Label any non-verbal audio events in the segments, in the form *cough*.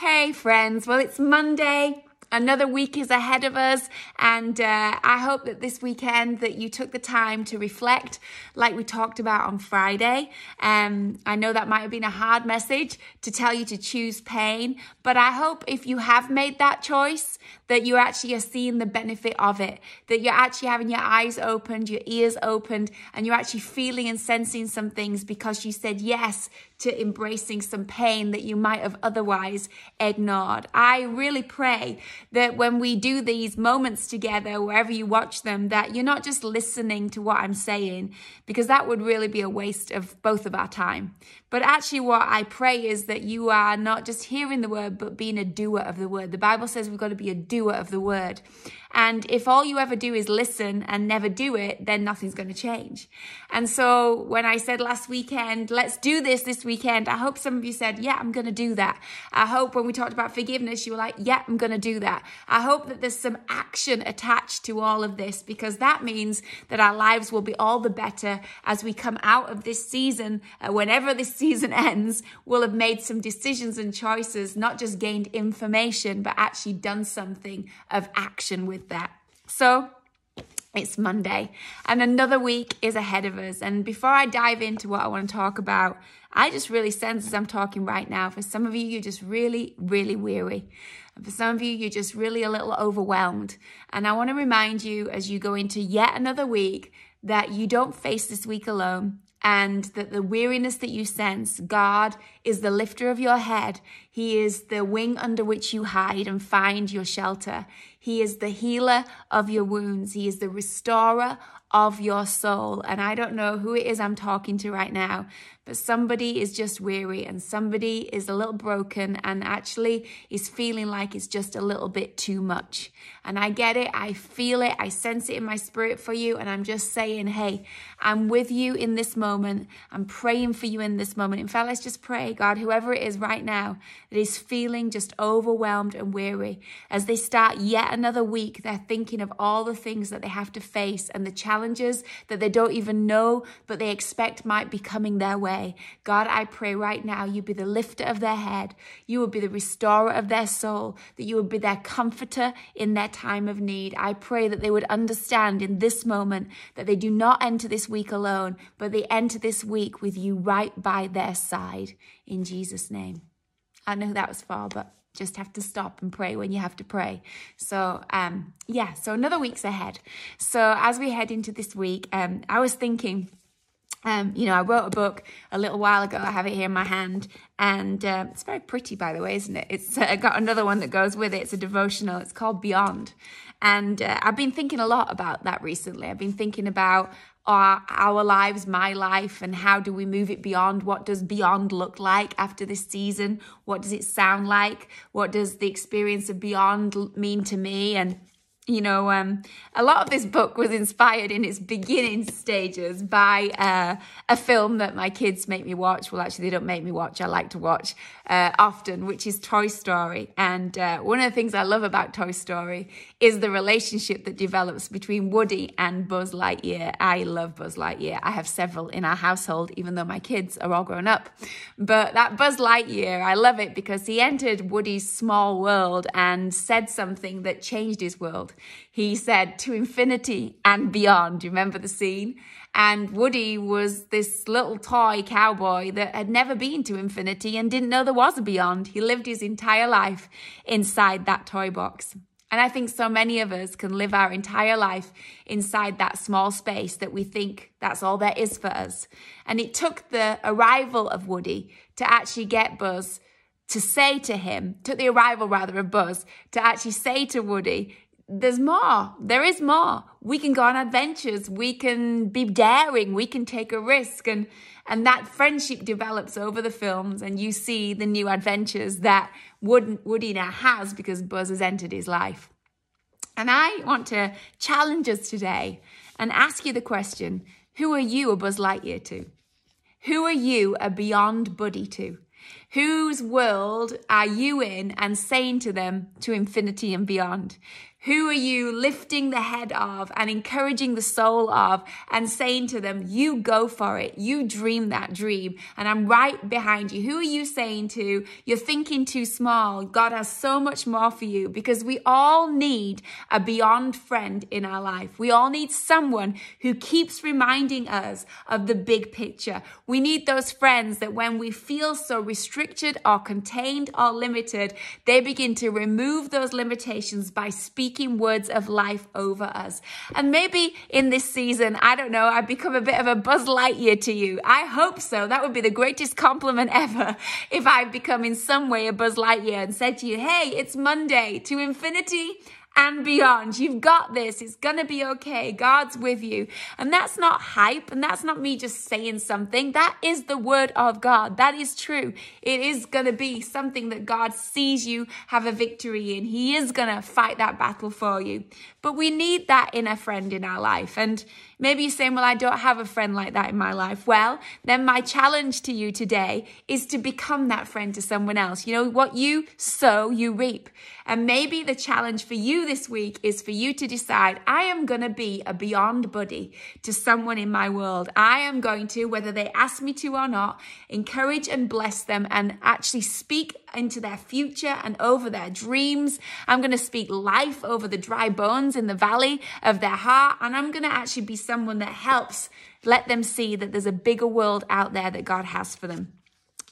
Hey, friends. Well, it's Monday. Another week is ahead of us, and uh, I hope that this weekend that you took the time to reflect, like we talked about on Friday. Um, I know that might have been a hard message to tell you to choose pain, but I hope if you have made that choice, that you actually are seeing the benefit of it, that you're actually having your eyes opened, your ears opened, and you're actually feeling and sensing some things because you said yes to embracing some pain that you might have otherwise ignored. I really pray that when we do these moments together, wherever you watch them, that you're not just listening to what I'm saying, because that would really be a waste of both of our time. But actually, what I pray is that you are not just hearing the word, but being a doer of the word. The Bible says we've got to be a doer of the word. And if all you ever do is listen and never do it, then nothing's going to change. And so when I said last weekend, let's do this this weekend, I hope some of you said, yeah, I'm going to do that. I hope when we talked about forgiveness, you were like, yeah, I'm going to do that. I hope that there's some action attached to all of this because that means that our lives will be all the better as we come out of this season. Uh, whenever this season ends, we'll have made some decisions and choices, not just gained information, but actually done something of action with with that. So it's Monday and another week is ahead of us. And before I dive into what I want to talk about, I just really sense as I'm talking right now, for some of you, you're just really, really weary. And for some of you, you're just really a little overwhelmed. And I want to remind you as you go into yet another week that you don't face this week alone and that the weariness that you sense, God is the lifter of your head. He is the wing under which you hide and find your shelter. He is the healer of your wounds. He is the restorer of your soul. And I don't know who it is I'm talking to right now, but somebody is just weary and somebody is a little broken and actually is feeling like it's just a little bit too much. And I get it. I feel it. I sense it in my spirit for you. And I'm just saying, hey, I'm with you in this moment. I'm praying for you in this moment. In fact, let's just pray, God, whoever it is right now that is feeling just overwhelmed and weary, as they start yet another week, they're thinking of all the things that they have to face and the challenges that they don't even know, but they expect might be coming their way. God, I pray right now you be the lifter of their head. You will be the restorer of their soul, that you would be their comforter in their time of need. I pray that they would understand in this moment that they do not enter this week alone, but they enter this week with you right by their side. In Jesus' name. I know that was far, but just have to stop and pray when you have to pray. So, um, yeah, so another week's ahead. So, as we head into this week, um, I was thinking, um, you know, I wrote a book a little while ago. I have it here in my hand, and uh, it's very pretty, by the way, isn't it? It's uh, got another one that goes with it. It's a devotional. It's called Beyond, and uh, I've been thinking a lot about that recently. I've been thinking about our, our lives, my life, and how do we move it beyond? What does beyond look like after this season? What does it sound like? What does the experience of beyond mean to me? And you know, um, a lot of this book was inspired in its beginning stages by uh, a film that my kids make me watch. Well, actually, they don't make me watch. I like to watch uh, often, which is Toy Story. And uh, one of the things I love about Toy Story is the relationship that develops between Woody and Buzz Lightyear. I love Buzz Lightyear. I have several in our household, even though my kids are all grown up. But that Buzz Lightyear, I love it because he entered Woody's small world and said something that changed his world. He said, to infinity and beyond. You remember the scene? And Woody was this little toy cowboy that had never been to infinity and didn't know there was a beyond. He lived his entire life inside that toy box. And I think so many of us can live our entire life inside that small space that we think that's all there is for us. And it took the arrival of Woody to actually get Buzz to say to him, took the arrival rather of Buzz to actually say to Woody, there's more. There is more. We can go on adventures. We can be daring. We can take a risk. And, and that friendship develops over the films. And you see the new adventures that Woody now has because Buzz has entered his life. And I want to challenge us today and ask you the question who are you a Buzz Lightyear to? Who are you a Beyond Buddy to? Whose world are you in and saying to them to infinity and beyond? Who are you lifting the head of and encouraging the soul of and saying to them, You go for it. You dream that dream. And I'm right behind you. Who are you saying to, You're thinking too small. God has so much more for you because we all need a beyond friend in our life. We all need someone who keeps reminding us of the big picture. We need those friends that when we feel so restricted or contained or limited, they begin to remove those limitations by speaking speaking words of life over us. And maybe in this season, I don't know, I've become a bit of a Buzz Lightyear to you. I hope so. That would be the greatest compliment *laughs* ever if I've become in some way a Buzz Lightyear and said to you, hey, it's Monday to infinity and beyond. You've got this. It's going to be okay. God's with you. And that's not hype. And that's not me just saying something. That is the word of God. That is true. It is going to be something that God sees you have a victory in. He is going to fight that battle for you. But we need that inner friend in our life. And maybe you're saying, well, I don't have a friend like that in my life. Well, then my challenge to you today is to become that friend to someone else. You know, what you sow, you reap. And maybe the challenge for you this week is for you to decide, I am going to be a beyond buddy to someone in my world. I am going to, whether they ask me to or not, encourage and bless them and actually speak into their future and over their dreams. I'm going to speak life over the dry bones in the valley of their heart. And I'm going to actually be someone that helps let them see that there's a bigger world out there that God has for them.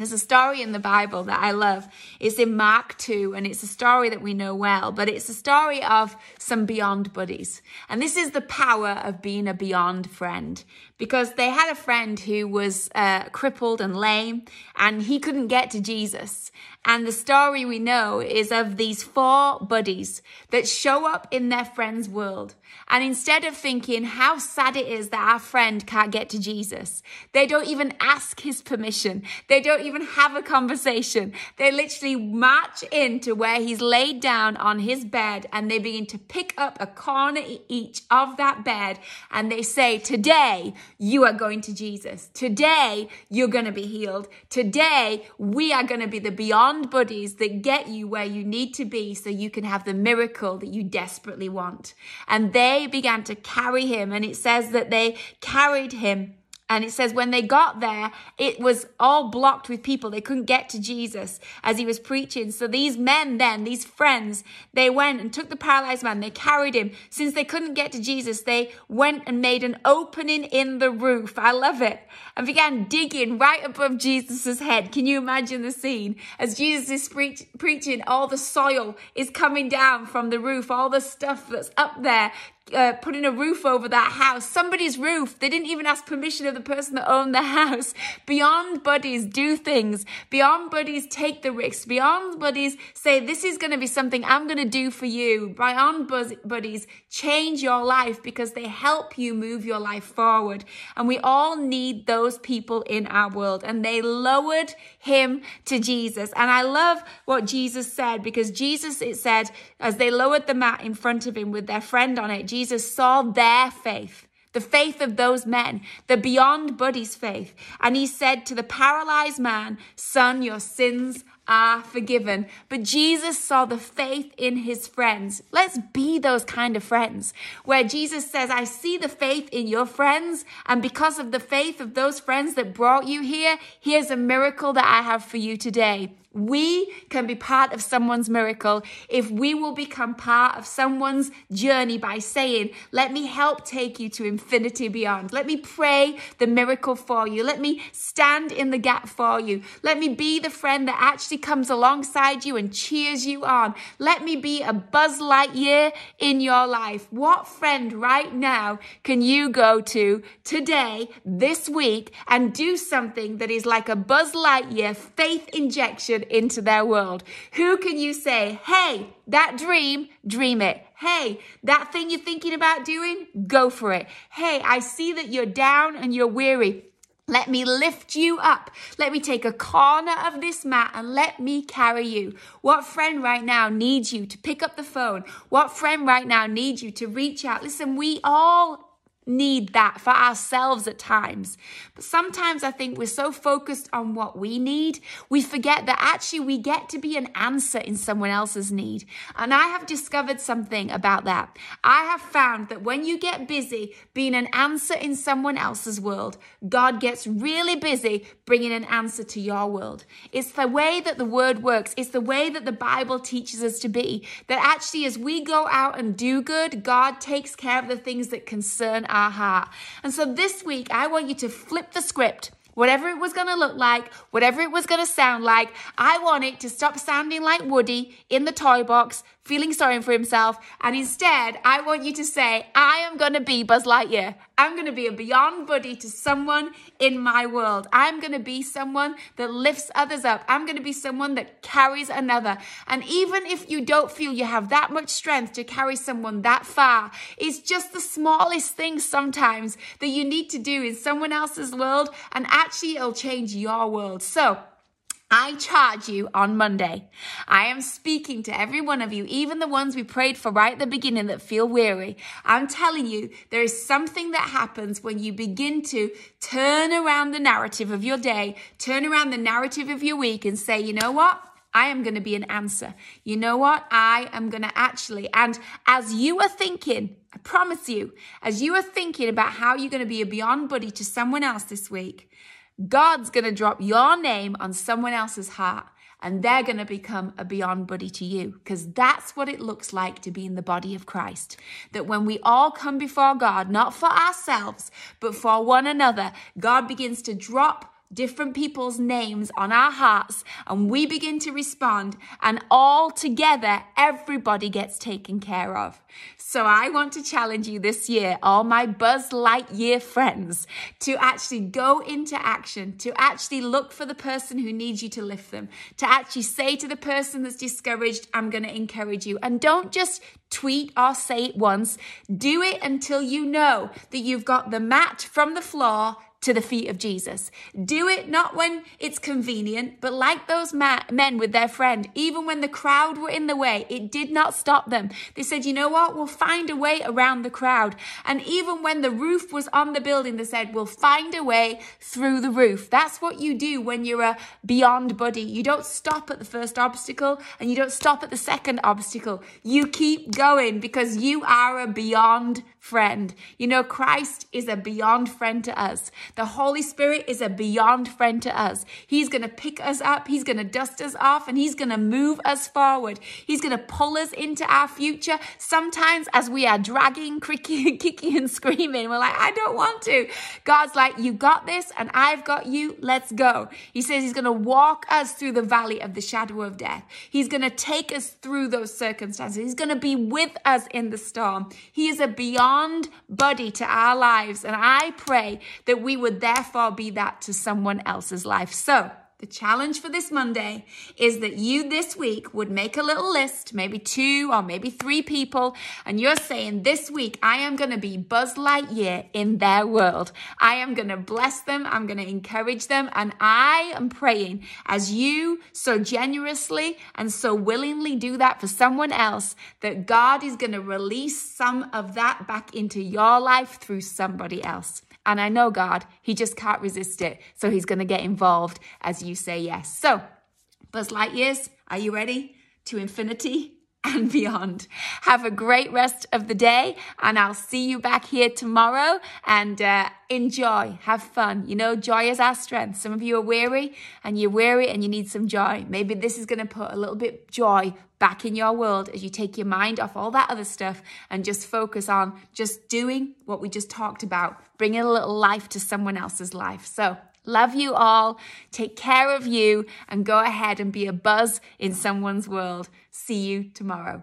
There's a story in the Bible that I love. It's in Mark 2, and it's a story that we know well, but it's a story of some beyond buddies. And this is the power of being a beyond friend because they had a friend who was uh, crippled and lame, and he couldn't get to Jesus. And the story we know is of these four buddies that show up in their friend's world. And instead of thinking how sad it is that our friend can't get to Jesus, they don't even ask his permission. They don't even have a conversation. They literally march into where he's laid down on his bed and they begin to pick up a corner each of that bed and they say, Today you are going to Jesus. Today you're going to be healed. Today we are going to be the beyond buddies that get you where you need to be so you can have the miracle that you desperately want. And they began to carry him, and it says that they carried him and it says when they got there, it was all blocked with people. They couldn't get to Jesus as he was preaching. So these men then, these friends, they went and took the paralyzed man. They carried him. Since they couldn't get to Jesus, they went and made an opening in the roof. I love it. And began digging right above Jesus's head. Can you imagine the scene? As Jesus is pre- preaching, all the soil is coming down from the roof, all the stuff that's up there uh, putting a roof over that house, somebody's roof. They didn't even ask permission of the person that owned the *laughs* house. Beyond buddies do things. Beyond buddies take the risks. Beyond buddies say, this is going to be something I'm going to do for you. Beyond buddies change your life because they help you move your life forward. And we all need those people in our world. And they lowered him to Jesus. And I love what Jesus said because Jesus, it said, as they lowered the mat in front of him with their friend on it, Jesus saw their faith the faith of those men, the beyond buddies faith. And he said to the paralyzed man, Son, your sins are forgiven. But Jesus saw the faith in his friends. Let's be those kind of friends where Jesus says, I see the faith in your friends. And because of the faith of those friends that brought you here, here's a miracle that I have for you today. We can be part of someone's miracle if we will become part of someone's journey by saying, Let me help take you to infinity beyond. Let me pray the miracle for you. Let me stand in the gap for you. Let me be the friend that actually comes alongside you and cheers you on. Let me be a Buzz Lightyear in your life. What friend right now can you go to today, this week, and do something that is like a Buzz Lightyear faith injection? Into their world? Who can you say, hey, that dream, dream it. Hey, that thing you're thinking about doing, go for it. Hey, I see that you're down and you're weary. Let me lift you up. Let me take a corner of this mat and let me carry you. What friend right now needs you to pick up the phone? What friend right now needs you to reach out? Listen, we all need that for ourselves at times. But sometimes I think we're so focused on what we need, we forget that actually we get to be an answer in someone else's need. And I have discovered something about that. I have found that when you get busy being an answer in someone else's world, God gets really busy bringing an answer to your world. It's the way that the word works, it's the way that the Bible teaches us to be. That actually, as we go out and do good, God takes care of the things that concern heart. And so this week, I want you to flip the script whatever it was going to look like, whatever it was going to sound like, I want it to stop sounding like Woody in the toy box, feeling sorry for himself. And instead, I want you to say, I am going to be Buzz Lightyear. I'm going to be a beyond buddy to someone in my world. I'm going to be someone that lifts others up. I'm going to be someone that carries another. And even if you don't feel you have that much strength to carry someone that far, it's just the smallest thing sometimes that you need to do in someone else's world. And actually, it'll change your world. So, I charge you on Monday. I am speaking to every one of you, even the ones we prayed for right at the beginning that feel weary. I'm telling you, there is something that happens when you begin to turn around the narrative of your day, turn around the narrative of your week and say, you know what? I am going to be an answer. You know what? I am going to actually, and as you are thinking, I promise you, as you are thinking about how you're going to be a beyond buddy to someone else this week, God's going to drop your name on someone else's heart and they're going to become a beyond buddy to you because that's what it looks like to be in the body of Christ. That when we all come before God, not for ourselves, but for one another, God begins to drop different people's names on our hearts and we begin to respond and all together everybody gets taken care of. So I want to challenge you this year, all my Buzz Lightyear friends, to actually go into action, to actually look for the person who needs you to lift them, to actually say to the person that's discouraged, I'm going to encourage you. And don't just tweet or say it once. Do it until you know that you've got the mat from the floor to the feet of Jesus. Do it not when it's convenient, but like those ma- men with their friend, even when the crowd were in the way, it did not stop them. They said, you know what? We'll find a way around the crowd. And even when the roof was on the building, they said, we'll find a way through the roof. That's what you do when you're a beyond buddy. You don't stop at the first obstacle and you don't stop at the second obstacle. You keep going because you are a beyond friend. You know, Christ is a beyond friend to us. The Holy Spirit is a beyond friend to us. He's going to pick us up, He's going to dust us off, and He's going to move us forward. He's going to pull us into our future. Sometimes, as we are dragging, *laughs* kicking, kicking, and screaming, we're like, I don't want to. God's like, You got this, and I've got you. Let's go. He says He's going to walk us through the valley of the shadow of death. He's going to take us through those circumstances. He's going to be with us in the storm. He is a beyond buddy to our lives. And I pray that we would therefore be that to someone else's life. So, the challenge for this Monday is that you this week would make a little list, maybe two or maybe three people, and you're saying, This week I am going to be Buzz Lightyear in their world. I am going to bless them, I'm going to encourage them, and I am praying as you so generously and so willingly do that for someone else that God is going to release some of that back into your life through somebody else. And I know God, He just can't resist it. So He's going to get involved as you say yes. So, Buzz Lightyears, are you ready to infinity? And beyond. Have a great rest of the day, and I'll see you back here tomorrow. And uh, enjoy, have fun. You know, joy is our strength. Some of you are weary, and you're weary, and you need some joy. Maybe this is going to put a little bit joy back in your world as you take your mind off all that other stuff and just focus on just doing what we just talked about, bringing a little life to someone else's life. So, love you all, take care of you, and go ahead and be a buzz in someone's world. See you tomorrow.